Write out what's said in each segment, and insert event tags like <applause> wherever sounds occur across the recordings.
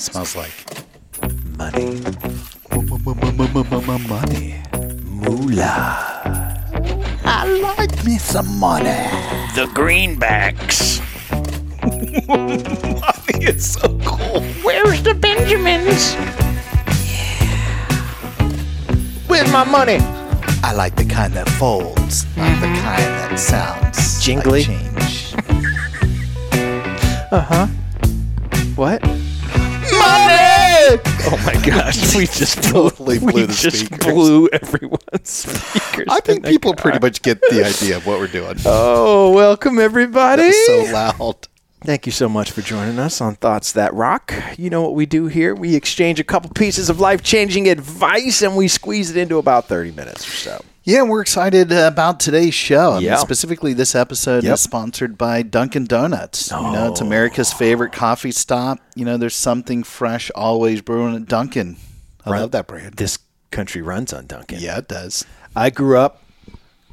Smells like Money. money. Moolah. I like me some money. The greenbacks. Money is so cool. Where's the Benjamins? Yeah. Where's my money? I like the kind that folds, not the kind that sounds Jingly? Like change. Uh huh. What? Money! Oh my gosh, <laughs> we just Totally blew we the just speakers. blew everyone's <laughs> speakers. I think people car. pretty much get the idea of what we're doing. <laughs> Oh, welcome everybody. It's so loud. Thank you so much for joining us on Thoughts That Rock. You know what we do here? We exchange a couple pieces of life changing advice and we squeeze it into about 30 minutes or so. Yeah, we're excited about today's show. I mean, Yeah. specifically, this episode Yep. is sponsored by Dunkin' Donuts. Oh. You know, it's oh. America's favorite coffee stop. You know, there's something fresh always brewing at Dunkin'. I love that brand. This country runs on Dunkin'. Yeah, it does. I grew up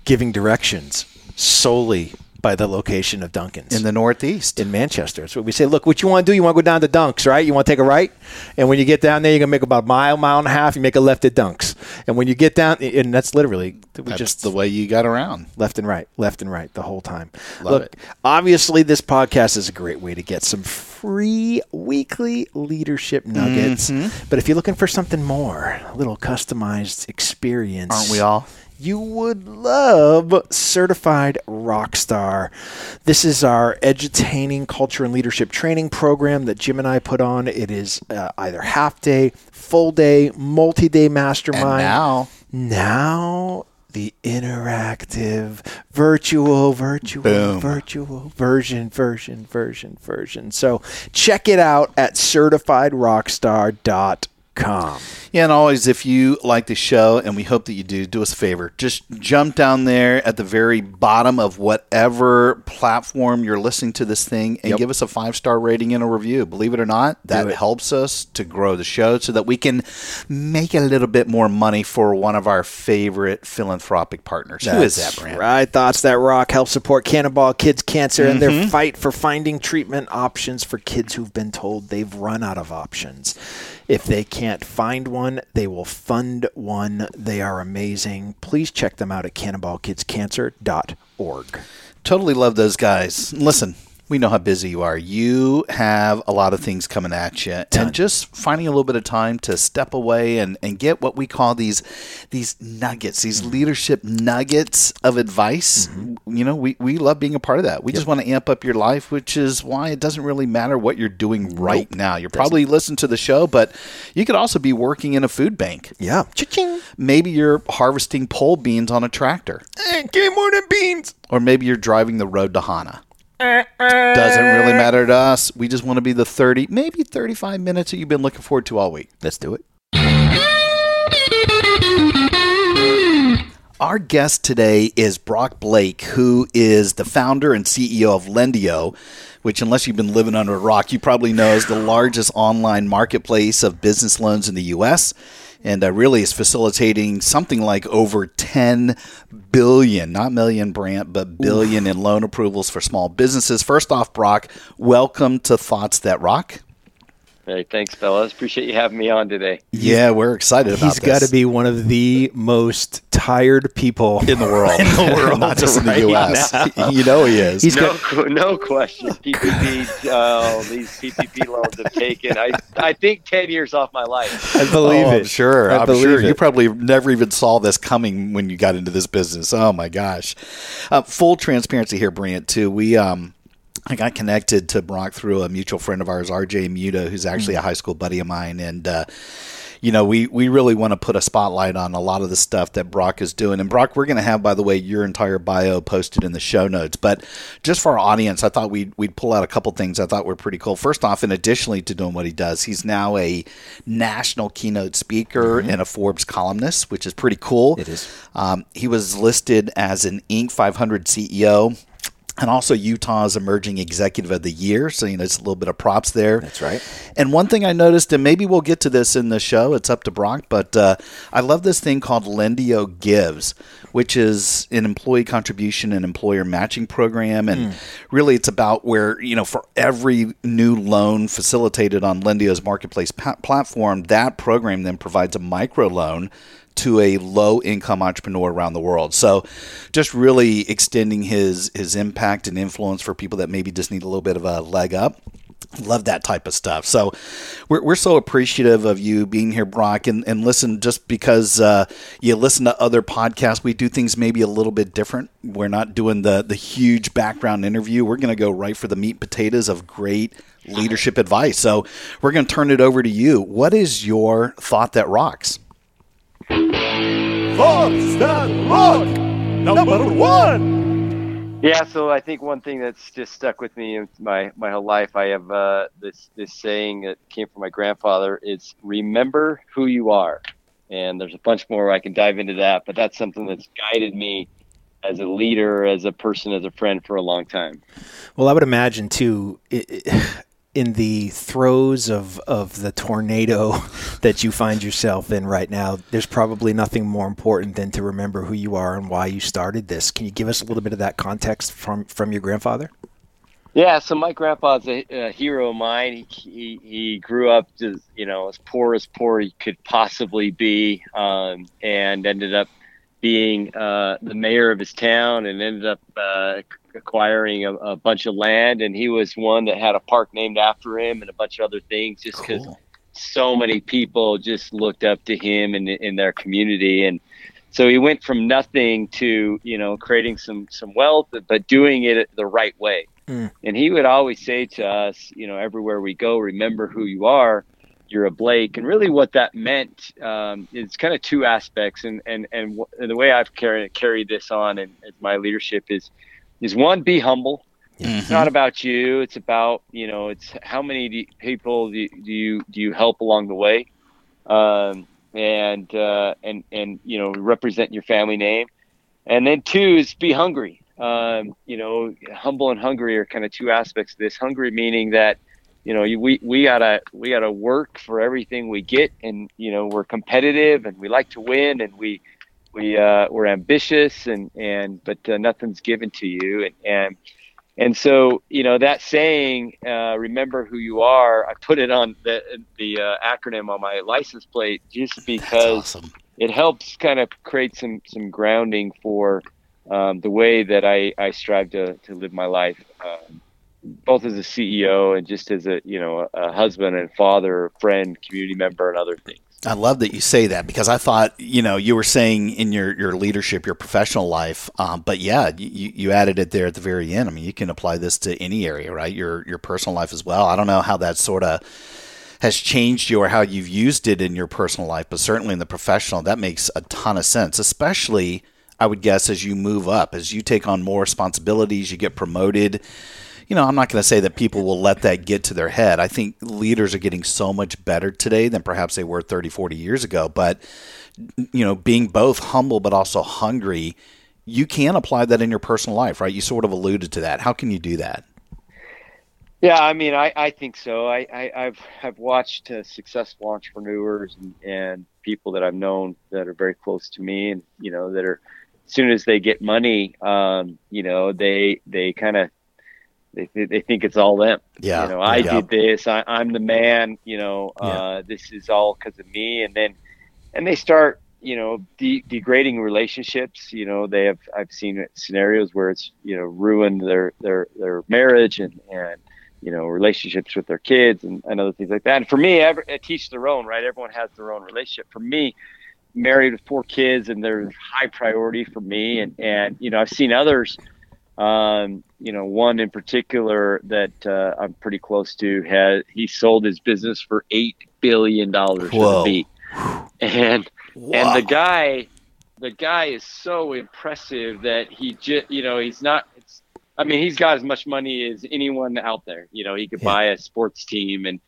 giving directions solely by the location of Dunkin's. In the Northeast. in Manchester. That's what we say. Look, what you want to do, you want to go down to Dunks, right? You want to take a right, and when you get down there, you're gonna make about a mile, mile and a half. You make a left at Dunks, and when you get down, and that's literally That's just the way you got around. left and right, left and right the whole time. Love Look, it. obviously, this podcast is a great way to get some free weekly leadership nuggets. Mm-hmm. But if you're looking for something more, a little customized experience, Aren't we all? You would love Certified Rockstar. This is our edutaining culture and leadership training program that Jim and I put on. It is uh, either half day, full day, multi day And mastermind. now, Now the interactive, virtual, virtual, Boom. virtual version, version, version, version. So check it out at certifiedrockstar.com. yeah, and always, if you like the show, and we hope that you do, do us a favor. Just jump down there at the very bottom of whatever platform you're listening to this thing and Yep. give us a five star rating and a review. Believe it or not, that helps us to grow the show so that we can make a little bit more money for one of our favorite philanthropic partners. Who is that, Brant? Right. Thoughts That Rock help support Cannonball Kids Cancer and Mm-hmm. their fight for finding treatment options for kids who've been told they've run out of options. If they can't find one, they will fund one. They are amazing. Please check them out at cannonballkidscancer.org. Totally love those guys. Listen, we know how busy you are. You have a lot of things coming at you, and just finding a little bit of time to step away and, and get what we call these these nuggets, these mm-hmm. leadership nuggets of advice. Mm-hmm. You know, we, we love being a part of that. We just want to amp up your life, which is why it doesn't really matter what you're doing right now. You're probably listening to the show, but you could also be working in a food bank. Yeah. Cha-ching. Maybe you're harvesting pole beans on a tractor. Hey, give me more than beans. or maybe you're driving the road to Hana. Doesn't really uh-uh. matter to us. We just want to be the 30, maybe 35 minutes that you've been looking forward to all week. Let's do it. Our guest today is Brock Blake, who is the founder and CEO of Lendio, which, unless you've been living under a rock, you probably know is the largest online marketplace of business loans in the U.S. And uh, really is facilitating something like over 10 billion, not million, Brant, but billion in loan approvals for small businesses. First off, Brock, welcome to Thoughts That Rock. Hey, thanks, fellas. Appreciate you having me on today. Yeah, we're excited about He's got to be one of the most tired people <laughs> in the world, <laughs> in the <laughs> world, not just in the U.S. now. You know he is. He's No, got qu- no question. PPP, uh, these PPP loans have taken, I, I think, 10 years off my life. I believe oh, it. I'm sure. I I'm believe sure. it. You probably never even saw this coming when you got into this business. Oh my gosh. Uh, full transparency here, Brant. Too. We um. I got connected to Brock through a mutual friend of ours, RJ Muta, who's actually a high school buddy of mine, and uh, you know, we, we really want to put a spotlight on a lot of the stuff that Brock is doing. And Brock, we're going to have, by the way, your entire bio posted in the show notes. But just for our audience, I thought we'd, we'd pull out a couple things I thought were pretty cool. First off, and additionally to doing what he does, he's now a national keynote speaker mm-hmm. and a Forbes columnist, which is pretty cool. It is. Um, he was listed as an Inc. 500 CEO and also Utah's Emerging Executive of the Year. So, you know, it's a little bit of props there. That's right. And one thing I noticed, and maybe we'll get to this in the show, it's up to Brock, but uh, I love this thing called Lendio Gives, which is an employee contribution and employer matching program. And mm. really, it's about where, you know, for every new loan facilitated on Lendio's marketplace pa- platform, that program then provides a micro loan to a low income entrepreneur around the world. So just really extending his his impact and influence for people that maybe just need a little bit of a leg up. Love that type of stuff. So we're, we're so appreciative of you being here, Brock. And, and listen, just because uh, you listen to other podcasts, we do things maybe a little bit different. We're not doing the, the huge background interview. We're going to go right for the meat potatoes of great leadership advice. So we're going to turn it over to you. What is your thought that rocks? Thoughts that rock, number one. Yeah, so I think one thing that's just stuck with me my my whole life, I have uh, this this saying that came from my grandfather. It's remember who you are, and there's a bunch more I can dive into that, but that's something that's guided me as a leader, as a person, as a friend for a long time. Well, I would imagine too. It, it, in the throes of, of the tornado <laughs> that you find yourself in right now, there's probably nothing more important than to remember who you are and why you started this. Can you give us a little bit of that context from, from your grandfather? Yeah, so my grandpa's a, a hero of mine. He, he, he grew up just you know as poor as poor he could possibly be, um, and ended up being uh, the mayor of his town, and ended up uh, acquiring a, a, bunch of land, and he was one that had a park named after him and a bunch of other things, just because cool. so many people just looked up to him in in their community, and so he went from nothing to you know creating some some wealth, but doing it the right way. Mm. And he would always say to us, you know, everywhere we go, remember who you are. You're a Blake, and really what that meant um, is kind of two aspects, and and and, w- and the way I've carried carried this on and my leadership is is one be humble. Mm-hmm. it's not about you. It's about you know it's how many do you, people do you, do you, do you help along the way? Um, and uh, and and you know represent your family name. And then two is be hungry. Um, you know humble and hungry are kind of two aspects of this. Hungry meaning that you know we we gotta we gotta work for everything we get and you know we're competitive and we like to win and we we uh, we're ambitious and and but uh, nothing's given to you and and and so you know that saying uh, remember who you are i put it on the the uh, acronym on my license plate just because awesome. it helps kind of create some some grounding for um, the way that i i strive to to live my life um, both as a ceo and just as a you know a husband and father friend community member and other things I love that you say that because I thought, you know, you were saying in your, your leadership, your professional life, um, but yeah, you, you added it there at the very end. I mean, you can apply this to any area, right? Your your personal life as well. I don't know how that sort of has changed you or how you've used it in your personal life, but certainly in the professional, that makes a ton of sense, especially I would guess as you move up, as you take on more responsibilities, you get promoted you know, I'm not going to say that people will let that get to their head. I think leaders are getting so much better today than perhaps they were 30, 40 years ago. But, you know, being both humble but also hungry, you can apply that in your personal life, right? You sort of alluded to that. How can you do that? Yeah, I mean, I, I think so. I, I, have I've watched uh, successful entrepreneurs and, and people that I've known that are very close to me, and you know that are as soon as they get money, um, you know, they they kind of they, they think it's all them. Yeah. You know, I yeah. did this. I, am the man. You know, yeah. uh, this is all because of me. And then, and they start, you know, de- degrading relationships. You know, they have. I've seen scenarios where it's you know ruined their their their marriage and and you know relationships with their kids and, and other things like that. And for me, every, teach their own. Right. Everyone has their own relationship. For me. Married with four kids, and they're high priority for me. And and you know, I've seen others um, you know, one in particular that uh, I'm pretty close to had he sold his business for eight billion dollars for the beat. and and the guy, the guy is so impressive that he just you know he's not. It's, I mean, he's got as much money as anyone out there. You know, he could Yeah. buy a sports team and.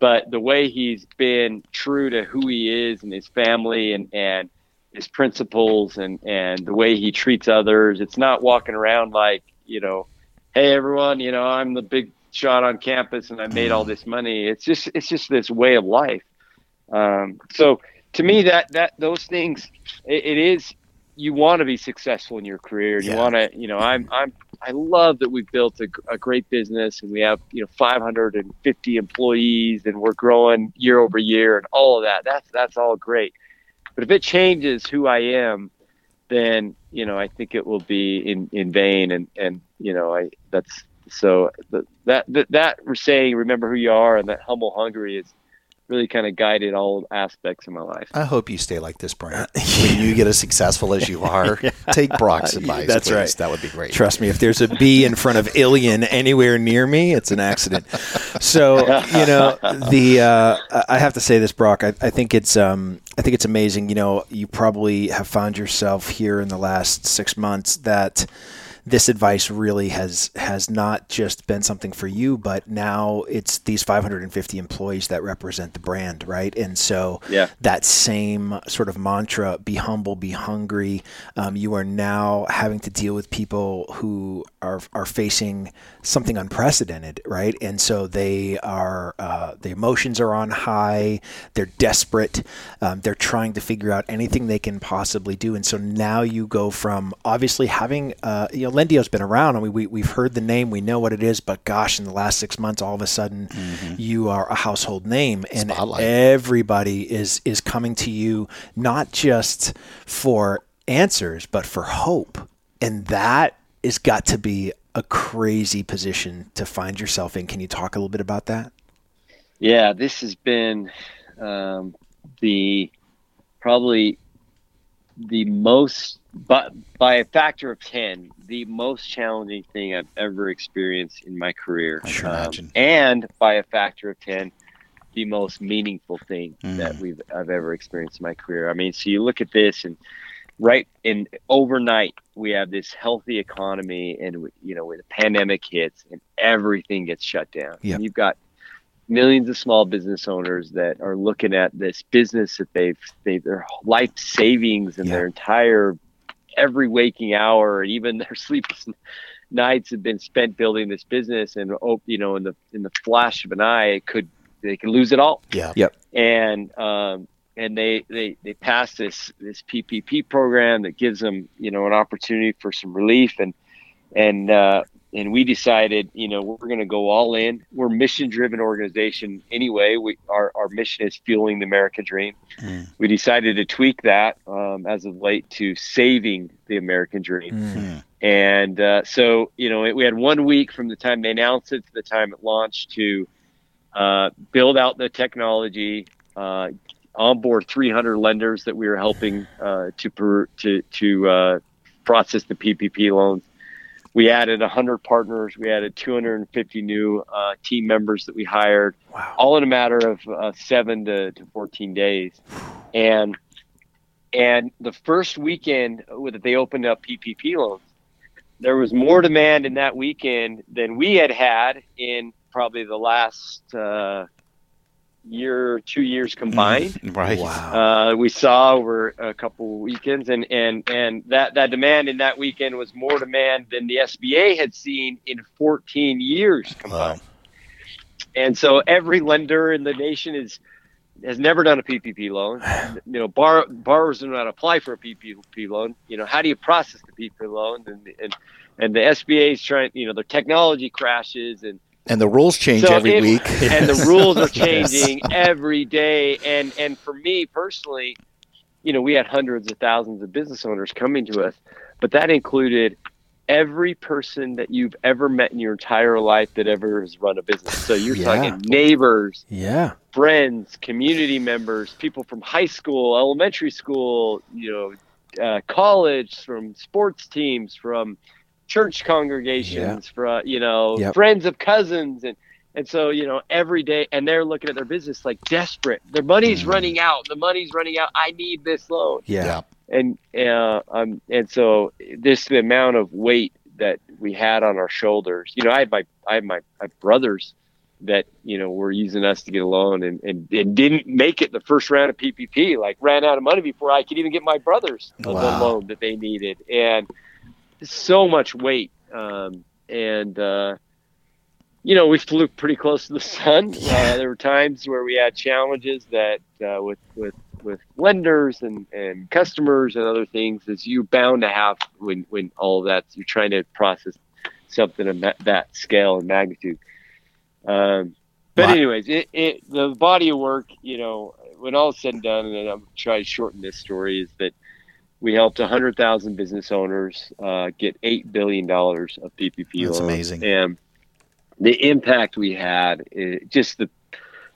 But the way he's been true to who he is and his family and, and his principles and, and the way he treats others, it's not walking around like, you know, hey everyone, you know, I'm the big shot on campus and I made all this money. It's just it's just this way of life. Um, so to me, that that those things, it, it is you want to be successful in your career. You Yeah. want to, you know, I'm I'm I love that we've built a, a great business and we have you know 550 employees and we're growing year over year and all of that. That's that's all great. But if it changes who I am, then you know I think it will be in in vain. And and you know I that's so th- that that that saying remember who you are and that humble hungry is really kind of guided all aspects of my life. I hope you stay like this, Brant. <laughs> when you get as successful as you are, <laughs> take Brock's <laughs> advice. That's please. right. That would be great. Trust me, if there's a B in front of alien anywhere near me, it's an accident. So you know the uh, I have to say this, Brock. I, I think it's um, I think it's amazing. You know, you probably have found yourself here in the last six months that this advice really has has not just been something for you, but now it's these 550 employees that represent the brand, right? And so Yeah. that same sort of mantra be humble be hungry um, you are now having to deal with people who are, are facing something unprecedented right and so they are uh, the emotions are on high they're desperate um, they're trying to figure out anything they can possibly do and so now you go from obviously having uh, you know lendio's been around and we, we, we've heard the name we know what it is but gosh in the last six months all of a sudden you are a household name and Spotlight. everybody is is coming to you not just for answers but for hope. And that has got to be a crazy position to find yourself in. Can you talk a little bit about that? Yeah, this has been um, the probably the most, but by a factor of ten, the most challenging thing I've ever experienced in my career. I can Um, imagine. and by a factor of ten, the most meaningful thing that we've I've ever experienced in my career. I mean, so you look at this and right in overnight we have this healthy economy and we- you know when the pandemic hits and everything gets shut down Yep. and you've got millions of small business owners that are looking at this business that they've they their life savings and Yeah. their entire every waking hour and even <laughs> their sleepless nights have been spent building this business and oh you know in the in the flash of an eye it could they could lose it all Yeah. yep and um, and they they they pass this this PPP program that gives them you know an opportunity for some relief and and uh, and we decided you know we're going to go all in. We're a mission driven organization anyway. We our our mission is fueling the American dream. Mm. We decided to tweak that um, as of late to saving the American dream. Mm. And uh, so, you know, we had one week from the time they announced it to the time it launched to uh, build out the technology, uh, onboard 300 lenders that we were helping uh, to per, to to uh, process the PPP loans. We added 100 partners. We added 250 new uh, team members that we hired, wow all in a matter of uh, seven to, to 14 days. And and the first weekend that they opened up PPP loans, there was more demand in that weekend than we had had in probably the last uh, year, two years combined. <laughs> Right. wow Uh, we saw over a couple weekends, and and and that that demand in that weekend was more demand than the SBA had seen in 14 years combined. Wow. And so every lender in the nation is has never done a PPP loan. <sighs> You know, bar, borrowers do not apply for a PPP loan. You know, how do you process the PPP loan? And and and the SBA is trying. You know, their technology crashes and And the rules change so every week. <laughs> and the rules are <laughs> changing every day. And and for me personally, you know, we had hundreds of thousands of business owners coming to us, but that included every person that you've ever met in your entire life that ever has run a business. So you're Yeah. talking neighbors, yeah friends, community members, people from high school, elementary school, you know, uh, college, from sports teams, from church congregations, from you know, Yep. friends of cousins, and And so, you know, every day, and they're looking at their business like desperate. Their money's Mm. running out. The money's running out. I need this loan. Yeah. And uh, um, and so this the amount of weight that we had on our shoulders. You know, I had my I had my, my brothers that you know were using us to get a loan and, and, and didn't make it the first round of PPP. Like ran out of money before I could even get my brothers the loan that they needed, and so much weight. Um, and uh, you know, we <laughs> flew pretty close to the sun. <laughs> Uh, there were times where we had challenges that uh, with with with lenders and, and customers and other things as you're bound to have when when all of that you're trying to process something of that, that scale and magnitude. Um, but Right. anyways, it, it the body of work, you know, when all is said and done, and I'm trying to shorten this story, is that we helped 100,000 business owners uh, get eight billion dollars of PPP That's loans. amazing. and the impact we had, eh, just the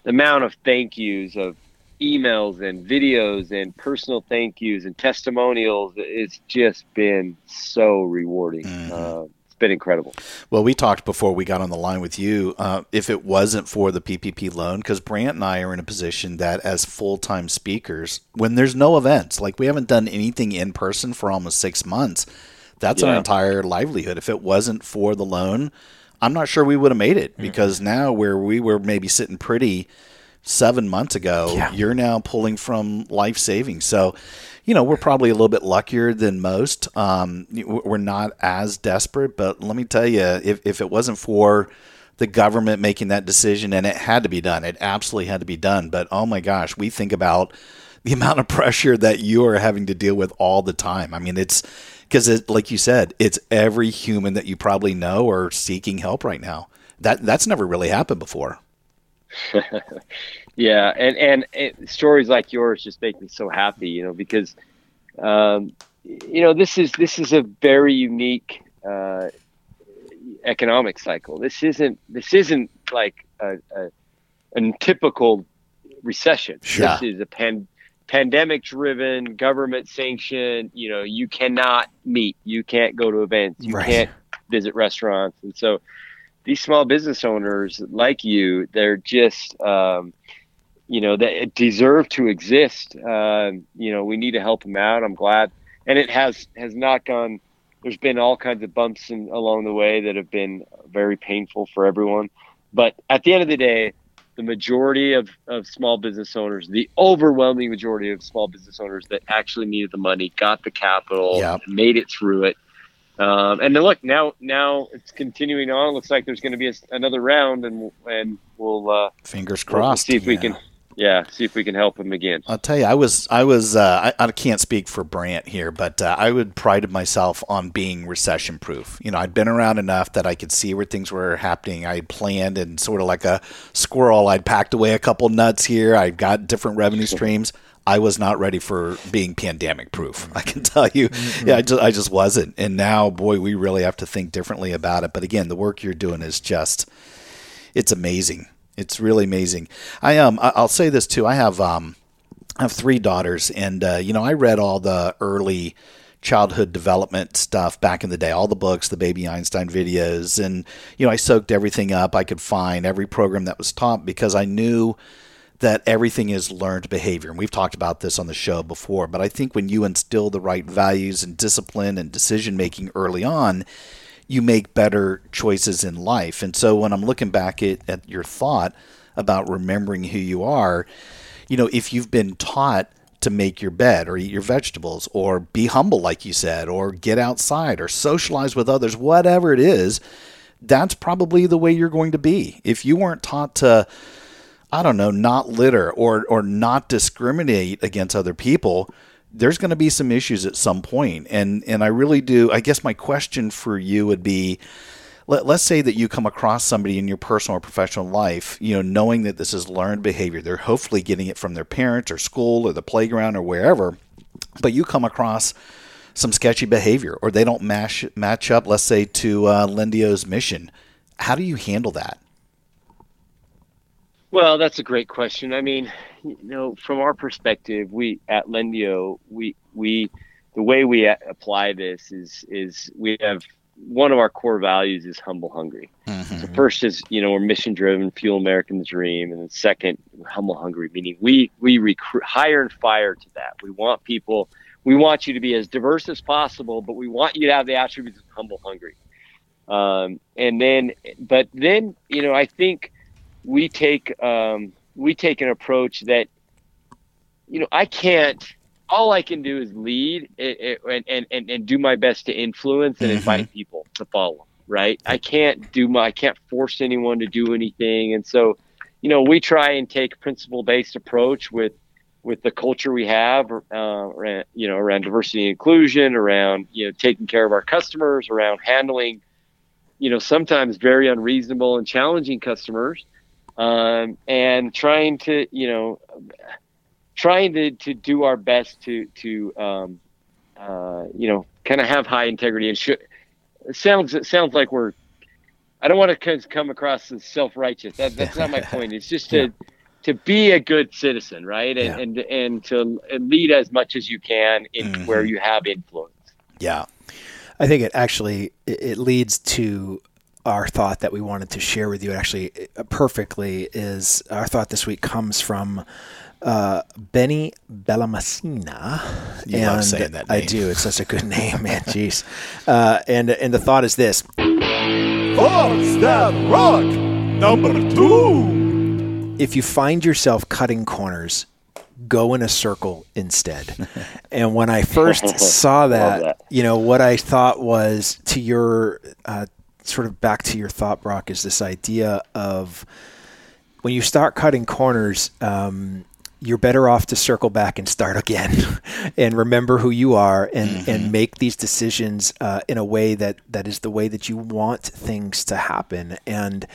the amount of thank yous of emails and videos and personal thank yous and testimonials, it's just been so rewarding. Mhm. Uh, been incredible. Well, we talked before we got on the line with you. Uh, if it wasn't for the PPP loan, because Brant and I are in a position that, as full time speakers, when there's no events, like we haven't done anything in person for almost six months, that's our entire livelihood. If it wasn't for the loan, I'm not sure we would have made it because now where we were maybe sitting pretty seven months ago, Yeah. you're now pulling from life savings. So, you know, we're probably a little bit luckier than most. Um, we're not as desperate, but let me tell you, if, if it wasn't for the government making that decision, and it had to be done, it absolutely had to be done. But oh my gosh, we think about the <laughs> amount of pressure that you are having to deal with all the time. I mean, it's because, it, like you said, it's every human that you probably know are seeking help right now. That that's never really happened before. <laughs> Yeah, and and it, stories like yours just make me so happy, you know, because um, you know this is this is a very unique uh, economic cycle. This isn't this isn't like a, a, a typical recession. Sure. This is a pan, pandemic driven, government sanctioned. You know, you cannot meet, you can't go to events, you Right. can't visit restaurants, and so these small business owners like you, they're just um, you know they deserve to exist. Um, you know, we need to help them out. I'm glad, and it has has not gone. There's been all kinds of bumps in, along the way that have been very painful for everyone. But at the end of the day, the majority of, of small business owners, the overwhelming majority of small business owners that actually needed the money, got the capital, Yep. made it through it. Um, and then look now, now it's continuing on. Looks like there's going to be a, another round, and and we'll uh, Fingers we'll crossed. see if we can, yeah, see if we can help him again. I'll tell you, I was, I was, uh, I, I can't speak for Brant here, but uh, I would prided myself on being recession proof. You know, I'd been around enough that I could see where things were happening. I had planned and sort of like a squirrel, I'd packed away a couple nuts here. I'd got different revenue <laughs> streams. I was not ready for being pandemic proof. I can tell you, yeah, I just, I just wasn't. And now, boy, we really have to think differently about it. But again, the work you're doing is just, it's amazing. It's really amazing. I um I- I'll say this too. I have um I have three daughters, and uh, you know I read all the early childhood development stuff back in the day, all the books, the Baby Einstein videos, and you know I soaked everything up I could find, every program that was taught because I knew that everything is learned behavior. And we've talked about this on the show before, but I think when you instill the right values and discipline and decision making early on, you make better choices in life. And so when I'm looking back at, at your thought about remembering who you are, you know, if you've been taught to make your bed or eat your vegetables or be humble, like you said, or get outside or socialize with others, whatever it is, that's probably the way you're going to be. If you weren't taught to, I don't know, not litter or or not discriminate against other people, there's going to be some issues at some point. And and I really do. I guess my question for you would be. Let, let's say that you come across somebody in your personal or professional life, you know, knowing that this is learned behavior. They're hopefully getting it from their parents or school or the playground or wherever, but you come across some sketchy behavior or they don't match match up, let's say, to uh, Lendio's mission. How do you handle that? Well, that's a great question. I mean, you know, from our perspective, we at Lendio, we we the way we a- apply this is is we have one of our core values is humble hungry. Mhm. So first is you know we're mission driven, fuel American dream, and then second humble hungry, meaning we we recruit hire and fire to that. We want people, we want you to be as diverse as possible, but we want you to have the attributes of humble hungry. Um, and then, but then you know I think we take um, we take an approach that you know I can't. All I can do is lead and and and, and do my best to influence and Mhm. invite people to follow right? I can't do my, I can't force anyone to do anything. And so, you know, we try and take a principle based approach with, with the culture we have, uh, around, you know, around diversity and inclusion, around, you know, taking care of our customers, around handling, you know, sometimes very unreasonable and challenging customers, um, and trying to, you know, trying to, to do our best to, to, um, uh, you know, kind of have high integrity and should, it sounds it sounds like we're I don't want to come across as self-righteous. That, that's not my point. It's just <laughs> to to be a good citizen, right? And Yeah. and, and to lead as much as you can in Mhm. where you have influence. Yeah. I think it actually it leads to our thought that we wanted to share with you. Actually, uh, perfectly is our thought this week comes from uh, Benny Bellamacina. You love saying that name. I do. It's such a good <laughs> name, man. Jeez. Uh, and and the thought is this: Thoughts that rock. Number two. if you find yourself cutting corners, go in a circle instead. <laughs> and when I first <laughs> saw that, that. you know, what I thought was to your uh, sort of back to your thought, Brock, is this idea of when you start cutting corners, um, you're better off to circle back and start again <laughs> and remember who you are and, and make these decisions uh, in a way that, that is the way that you want things to happen. And,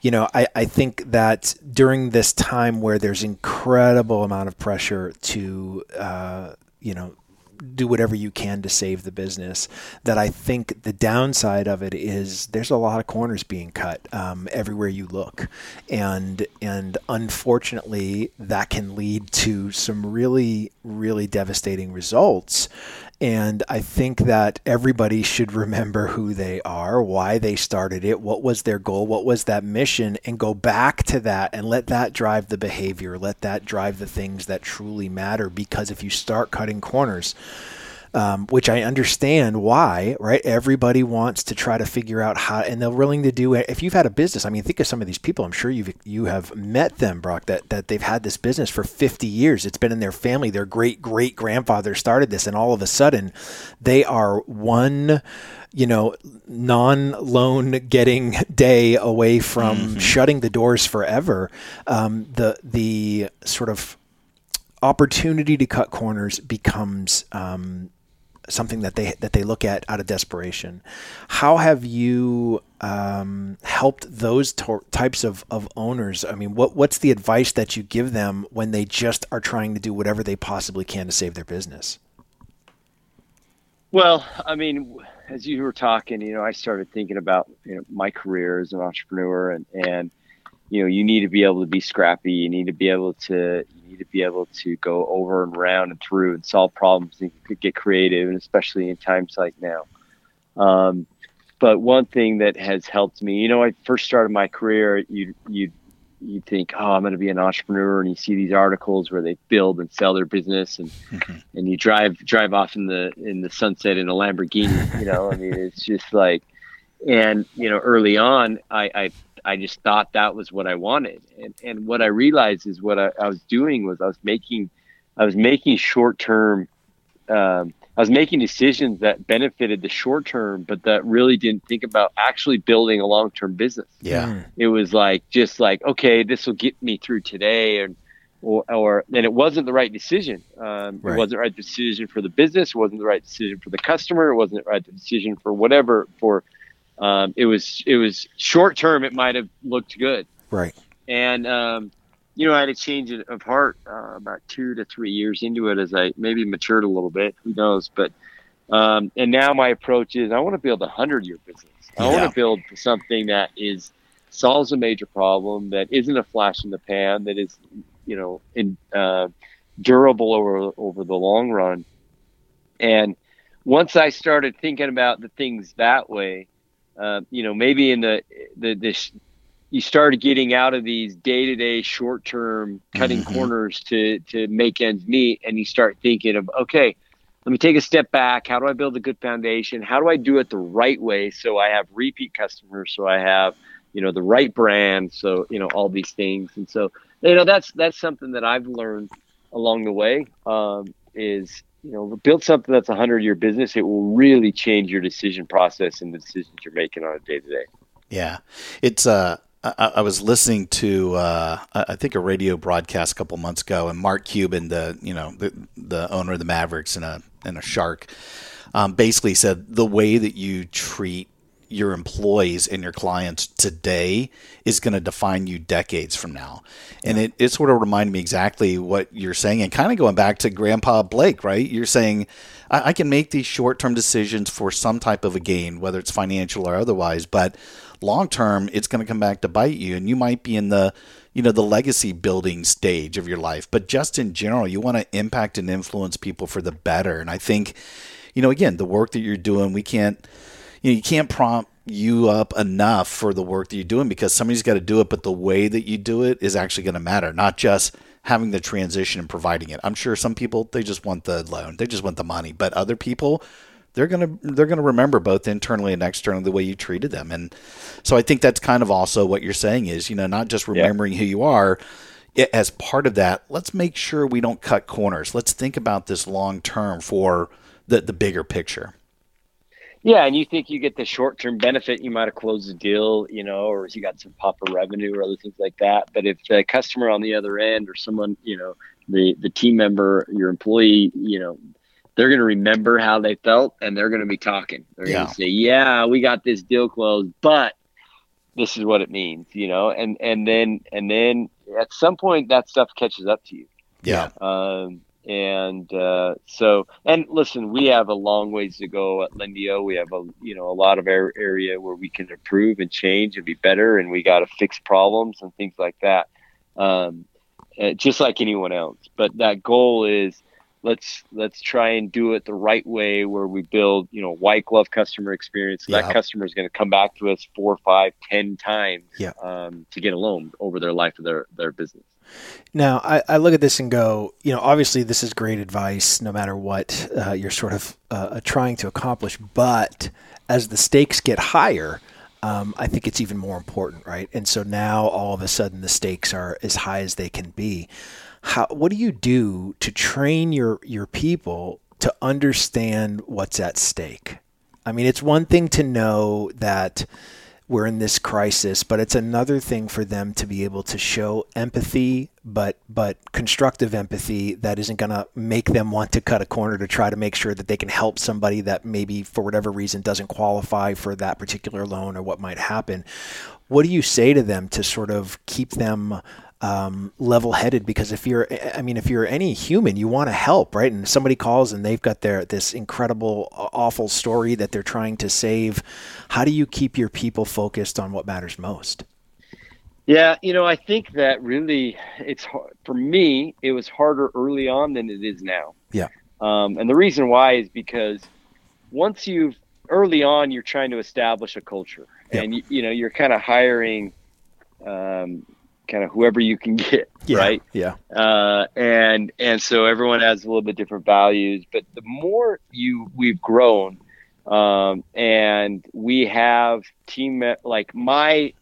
you know, I, I think that during this time where there's incredible amount of pressure to, uh, you know, do whatever you can to save the business. That I think the downside of it is there's a lot of corners being cut um, everywhere you look, and and unfortunately that can lead to some really really devastating results. And I think that everybody should remember who they are, why they started it, what was their goal, what was that mission, and go back to that and let that drive the behavior, let that drive the things that truly matter. Because if you start cutting corners, um, which I understand why, right? Everybody wants to try to figure out how, and they're willing to do it. If you've had a business, I mean, think of some of these people. I'm sure you've you have met them, Brock. That that they've had this business for 50 years. It's been in their family. Their great great grandfather started this, and all of a sudden, they are one you know, non loan getting day away from shutting the doors forever. Um, the the sort of opportunity to cut corners becomes um, something that they that they look at out of desperation. How have you um, helped those to- types of, of owners? I mean, what what's the advice that you give them when they just are trying to do whatever they possibly can to save their business? Well, I mean, as you were talking, you know, I started thinking about you know, my career as an entrepreneur, and and you know, you need to be able to be scrappy. You need to be able to you need to be able to go over and around and through and solve problems and get creative, and especially in times like now. Um, but one thing that has helped me, you know, I first started my career. You you you think, oh, I'm going to be an entrepreneur, and you see these articles where they build and sell their business, and and you drive drive off in the in the sunset in a Lamborghini. You know, I mean, it's just like, and you know, early on, I I, I just thought that was what I wanted, and and what I realized is what I, I was doing was I was making I was making short term. Um, I was making decisions that benefited the short term, but that really didn't think about actually building a long term business Yeah. it was like just like okay this will get me through today and or, or and it wasn't the right decision um, Right. it wasn't the right decision for the business it wasn't the right decision for the customer it wasn't the right decision for whatever for um, it was it was short term it might have looked good Right. and um, you know I had a change of heart uh, about two to three years into it as I maybe matured a little bit who knows but um, and now my approach is I want to build a hundred year business I Yeah. want to build something that is solves a major problem that isn't a flash in the pan that is you know in uh, durable over over the long run and once I started thinking about the things that way, uh, you know, maybe in the the this you started getting out of these day-to-day short-term cutting Mhm. corners to to make ends meet and you start thinking of okay let me take a step back. How do i build a good foundation? How do i do it the right way so i have repeat customers so i have you know the right brand so you know all these things. And so you know that's that's something that i've learned along the way um, is you know build something that's a hundred year business it will really change your decision process and the decisions you're making on a day to day Yeah, it's. Uh, I, I was listening to uh, I think a radio broadcast a couple months ago, and Mark Cuban, the you know the, the owner of the Mavericks and a and a shark, um, basically said the way that you treat your employees and your clients today is going to define you decades from now. And it, it sort of reminded me exactly what you're saying and kind of going back to Grandpa Blake, right? You're saying, I, I can make these short term decisions for some type of a gain, whether it's financial or otherwise, but long term, it's going to come back to bite you. And you might be in the, you know, the legacy building stage of your life. But just in general, you want to impact and influence people for the better. And I think, you know, again, the work that you're doing, we can't, you know, you can't prompt you up enough for the work that you're doing because somebody's got to do it, but the way that you do it is actually going to matter, not just having the transition and providing it. I'm sure some people they just want the loan, they just want the money, but other people they're gonna they're gonna remember both internally and externally the way you treated them, and so I think that's kind of also what you're saying is you know not just remembering who you are. As part of that, let's make sure we don't cut corners. Let's think about this long term for the the bigger picture. Yeah, and you think you get the short term benefit, you might have closed a deal, you know, or you got some pop of revenue or other things like that. But if the customer on the other end or someone, you know, the the team member, your employee, you know, they're going to remember how they felt and they're going to be talking. They're Yeah. going to say, "Yeah, we got this deal closed, but this is what it means," you know, and and then and then at some point that stuff catches up to you. Yeah. Um, and uh, so, and listen, we have a long ways to go at Lendio. We have a you know a lot of ar- area where we can improve and change and be better, and we got to fix problems and things like that, um, uh, just like anyone else. But that goal is let's let's try and do it the right way, where we build you know white glove customer experience. Yeah. That customer is going to come back to us four, five, ten times Yeah. um, to get a loan over their life of their their business. Now, I, I look at this and go, you know, obviously this is great advice no matter what uh, you're sort of uh, trying to accomplish. But as the stakes get higher, um, I think it's even more important, right? And so now all of a sudden the stakes are as high as they can be. How, what do you do to train your, your people to understand what's at stake? I mean, it's one thing to know that we're in this crisis, but it's another thing for them to be able to show empathy, but but constructive empathy that isn't going to make them want to cut a corner to try to make sure that they can help somebody that maybe for whatever reason doesn't qualify for that particular loan or what might happen. What do you say to them to sort of keep them um, level-headed because if you're i mean if you're any human you want to help right and somebody calls and they've got their this incredible awful story that they're trying to save how do you keep your people focused on what matters most Yeah, you know, I think that really it's hard, for me. It was harder early on than it is now. Yeah. Um, and the reason why is because once you've early on, you're trying to establish a culture, Yep. and you, you know, you're kind of hiring, um, kind of whoever you can <laughs> get, yeah right? yeah uh, and and so everyone has a little bit different values. But the more you we've grown, um, and we have team like my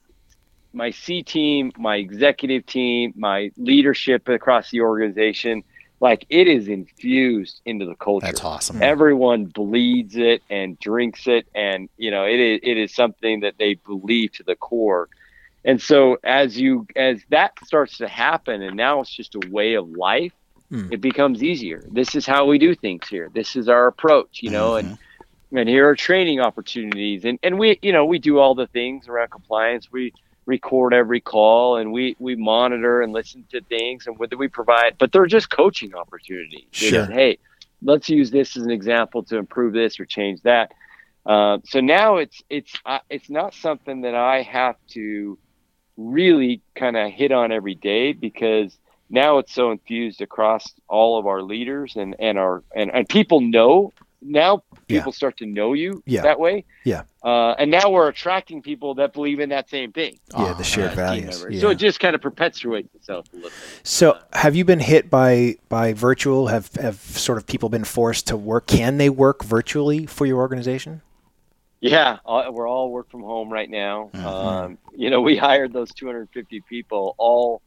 my C team, my executive team, my leadership across the organization, like it is infused into the culture. That's awesome. Everyone bleeds it and drinks it, and you know it is it is something that they believe to the core. And so as you as that starts to happen, and now it's just a way of life, Hmm. it becomes easier. This is how we do things here. This is our approach, you know, and and here are training opportunities, and and we you know we do all the things around compliance. We record every call and we we monitor and listen to things and whether we provide but they're just coaching opportunities Sure. hey let's use this as an example to improve this or change that uh, so now it's it's uh, it's not something that i have to really kind of hit on every day because now it's so infused across all of our leaders and and our and, and people know now Yeah. people start to know you Yeah. that way. Yeah. Uh, and now we're attracting people that believe in that same thing. yeah, the shared as team values. Yeah. So it just kind of perpetuates itself a little. bit. So, have you been hit by by virtual? Have have sort of people been forced to work? Can they work virtually for your organization? Yeah, all, we're all work from home right now. Mm-hmm. Um, you know, we hired those 250 people, all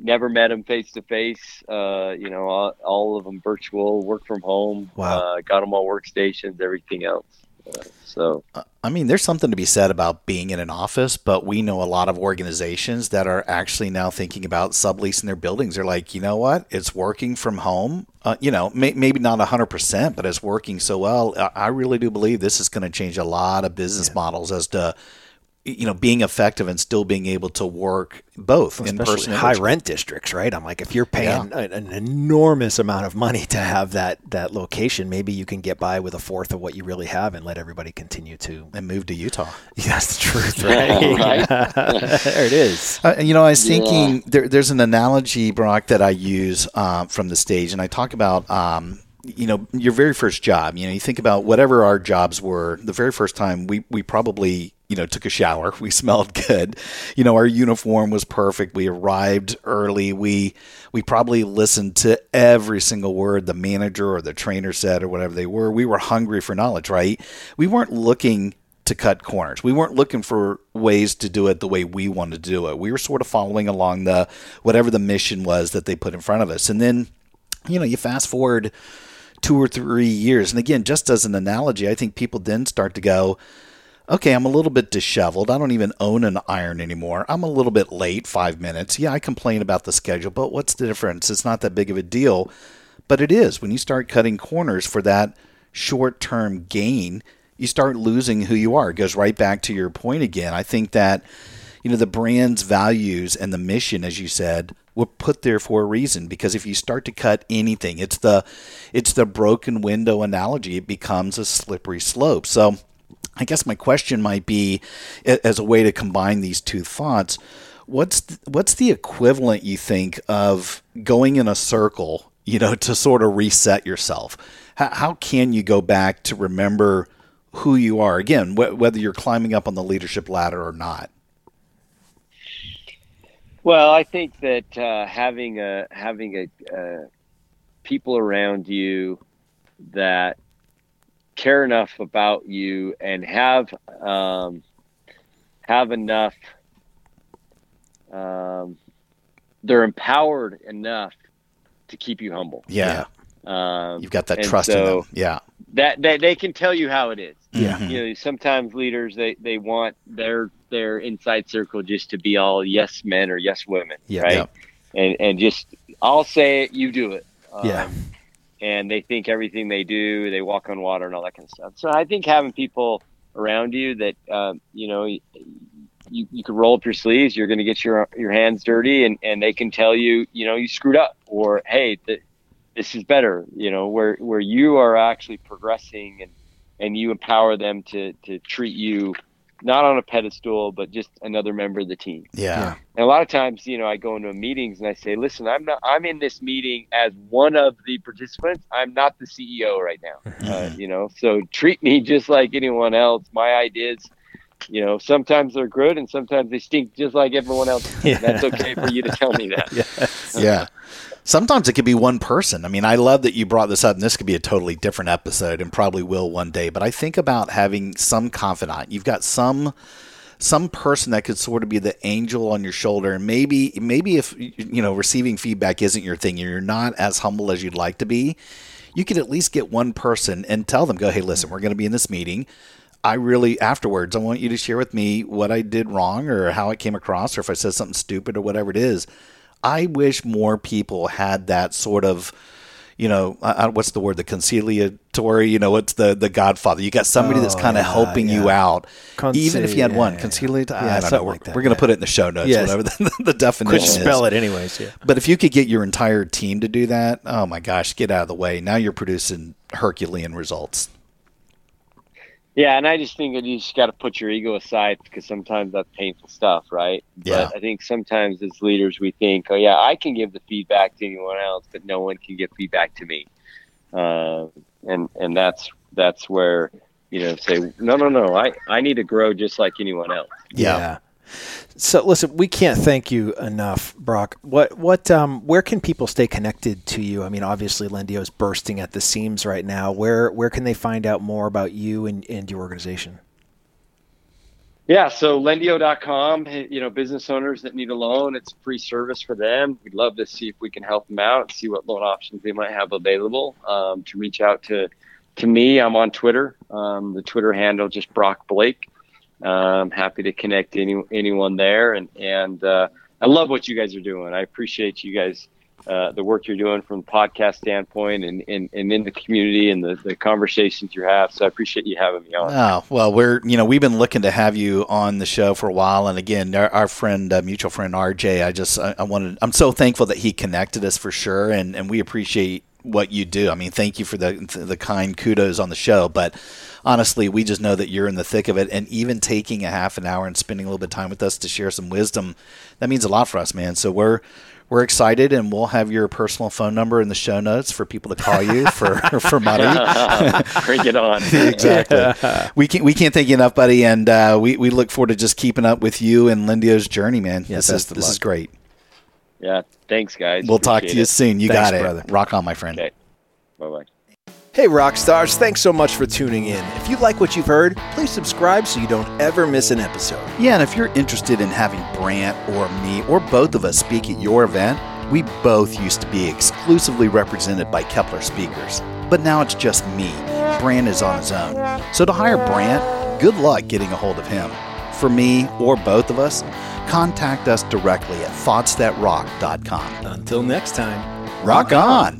never met them face to face. Uh, You know, all, all of them virtual, work from home. Wow. Uh, got them all workstations, everything else. Uh, so I mean, there's something to be said about being in an office, but we know a lot of organizations that are actually now thinking about subleasing their buildings. They're like, you know what? It's working from home. Uh, you know, may, maybe not 100%, but it's working so well. I, I really do believe this is going to change a lot of business models as to, you know, being effective and still being able to work both in person. and high rent districts, right? I'm like, if you're paying an, an enormous amount of money to have that that location, maybe you can get by with a fourth of what you really have and let everybody continue to. And move to Utah. <laughs> That's the truth, <laughs> right? <laughs> there it is. Uh, you know, I was Yeah. thinking there, there's an analogy, Brock, that I use uh, from the stage, and I talk about, um, you know, your very first job. You know, you think about whatever our jobs were. The very first time we we probably you know took a shower. <laughs> We smelled good. You know, our uniform was perfect. We arrived early. We we probably listened to every single word the manager or the trainer said or whatever they were. We were hungry for knowledge, right? We weren't looking to cut corners. We weren't looking for ways to do it the way we wanted to do it. We were sort of following along the whatever the mission was that they put in front of us. And then, you know, you fast forward two or three years, and again, just as an analogy, I think people then start to go, okay, I'm a little bit disheveled. I don't even own an iron anymore. I'm a little bit late, five minutes. Yeah, I complain about the schedule, but what's the difference? It's not that big of a deal. But it is when you start cutting corners for that short term gain, you start losing who you are. It goes right back to your point again. I think that, you know, the brand's values and the mission, as you said, were put there for a reason because if you start to cut anything, it's the it's the broken window analogy. It becomes a slippery slope. So I guess my question might be, as a way to combine these two thoughts, what's th- what's the equivalent you think of going in a circle, you know, to sort of reset yourself? How, how can you go back to remember who you are again, wh- whether you're climbing up on the leadership ladder or not? Well, I think that uh, having a having a uh, people around you that care enough about you and have um, have enough, um, they're empowered enough to keep you humble. Yeah, Um, you've got that and trust in so them. Yeah, that, that they can tell you how it is. Yeah. You know, sometimes leaders they, they want their their inside circle just to be all yes men or yes women, Yeah. right? Yeah. And and just I'll say it, you do it. Um, Yeah. And they think everything they do, they walk on water and all that kind of stuff. So I think having people around you that um, you know you, you can roll up your sleeves, you're going to get your your hands dirty, and and they can tell you you know you screwed up or hey th- this is better. You know where where you are actually progressing and and you empower them to to treat you not on a pedestal but just another member of the team. Yeah, and a lot of times you know i go into meetings and i say listen i'm not i'm in this meeting as one of the participants. I'm not the ceo right now. Uh, you know so treat me just like anyone else. My ideas you know sometimes they're good and sometimes they stink just like everyone else. <laughs> Yeah. that's okay for you to tell me that. <laughs> Yeah. Sometimes it could be one person. I mean, I love that you brought this up, and this could be a totally different episode, and probably will one day. But I think about having some confidant. You've got some some person that could sort of be the angel on your shoulder, and maybe maybe if you know receiving feedback isn't your thing, you're not as humble as you'd like to be, you could at least get one person and tell them, go, hey, listen, we're going to be in this meeting. I really afterwards, I want you to share with me what I did wrong or how I came across, or if I said something stupid or whatever it is. I wish more people had that sort of, you know, uh, what's the word? The conciliatory. You know, what's the the Godfather? You got somebody that's Oh, kind of yeah, helping you yeah. out, even if you had one yeah, yeah. conciliatory. I don't know. We're, like we're going to put it in the show notes, Yes. whatever the, <laughs> the definition Couldn't is. spell it anyways. Yeah. But if you could get your entire team to do that, oh my gosh, get out of the way. Now you're producing Herculean results. Yeah, and I just think that you just got to put your ego aside because sometimes that's painful stuff, right? Yeah. But I think sometimes as leaders we think, oh yeah, I can give the feedback to anyone else, but no one can give feedback to me. Uh, and and that's that's where you know say no no no I I need to grow just like anyone else. Yeah. So listen, we can't thank you enough, Brock. What what um where can people stay connected to you? I mean, obviously Lendio is bursting at the seams right now. Where where can they find out more about you and, and your organization? Yeah, so lendio.com, you know, business owners that need a loan, it's free service for them. We'd love to see if we can help them out, see what loan options they might have available. Um, to reach out to to me, I'm on Twitter. Um, the Twitter handle just Brock Blake. Um, happy to connect any anyone there, and and uh, I love what you guys are doing. I appreciate you guys. Uh, the work you're doing from podcast standpoint and, and, and in the community and the, the conversations you have. So I appreciate you having me on. Oh, well, we're, you know, we've been looking to have you on the show for a while. And again, our, our friend, uh, mutual friend RJ, I just, I, I wanted, I'm so thankful that he connected us for sure. And, and we appreciate what you do. I mean, thank you for the, the kind kudos on the show, but honestly, we just know that you're in the thick of it. And even taking a half an hour and spending a little bit of time with us to share some wisdom, that means a lot for us, man. So we're, we're excited, and we'll have your personal phone number in the show notes for people to call you for <laughs> for money. <laughs> Bring it on! <laughs> exactly. We can't we can't thank you enough, buddy, and uh, we we look forward to just keeping up with you and Lendio's journey, man. Yeah, this best is of this luck. is great. Yeah, thanks, guys. We'll talk to you it. soon. You Thanks, got it, brother. Rock on, my friend. Okay, bye bye. Hey, rock stars, thanks so much for tuning in. If you like what you've heard, please subscribe so you don't ever miss an episode. Yeah, and if you're interested in having Brant or me or both of us speak at your event, we both used to be exclusively represented by Keppler speakers. But now it's just me. Brant is on his own. So to hire Brant, good luck getting a hold of him. For me or both of us, contact us directly at thoughtsthatrock.com. Until next time, Rock on!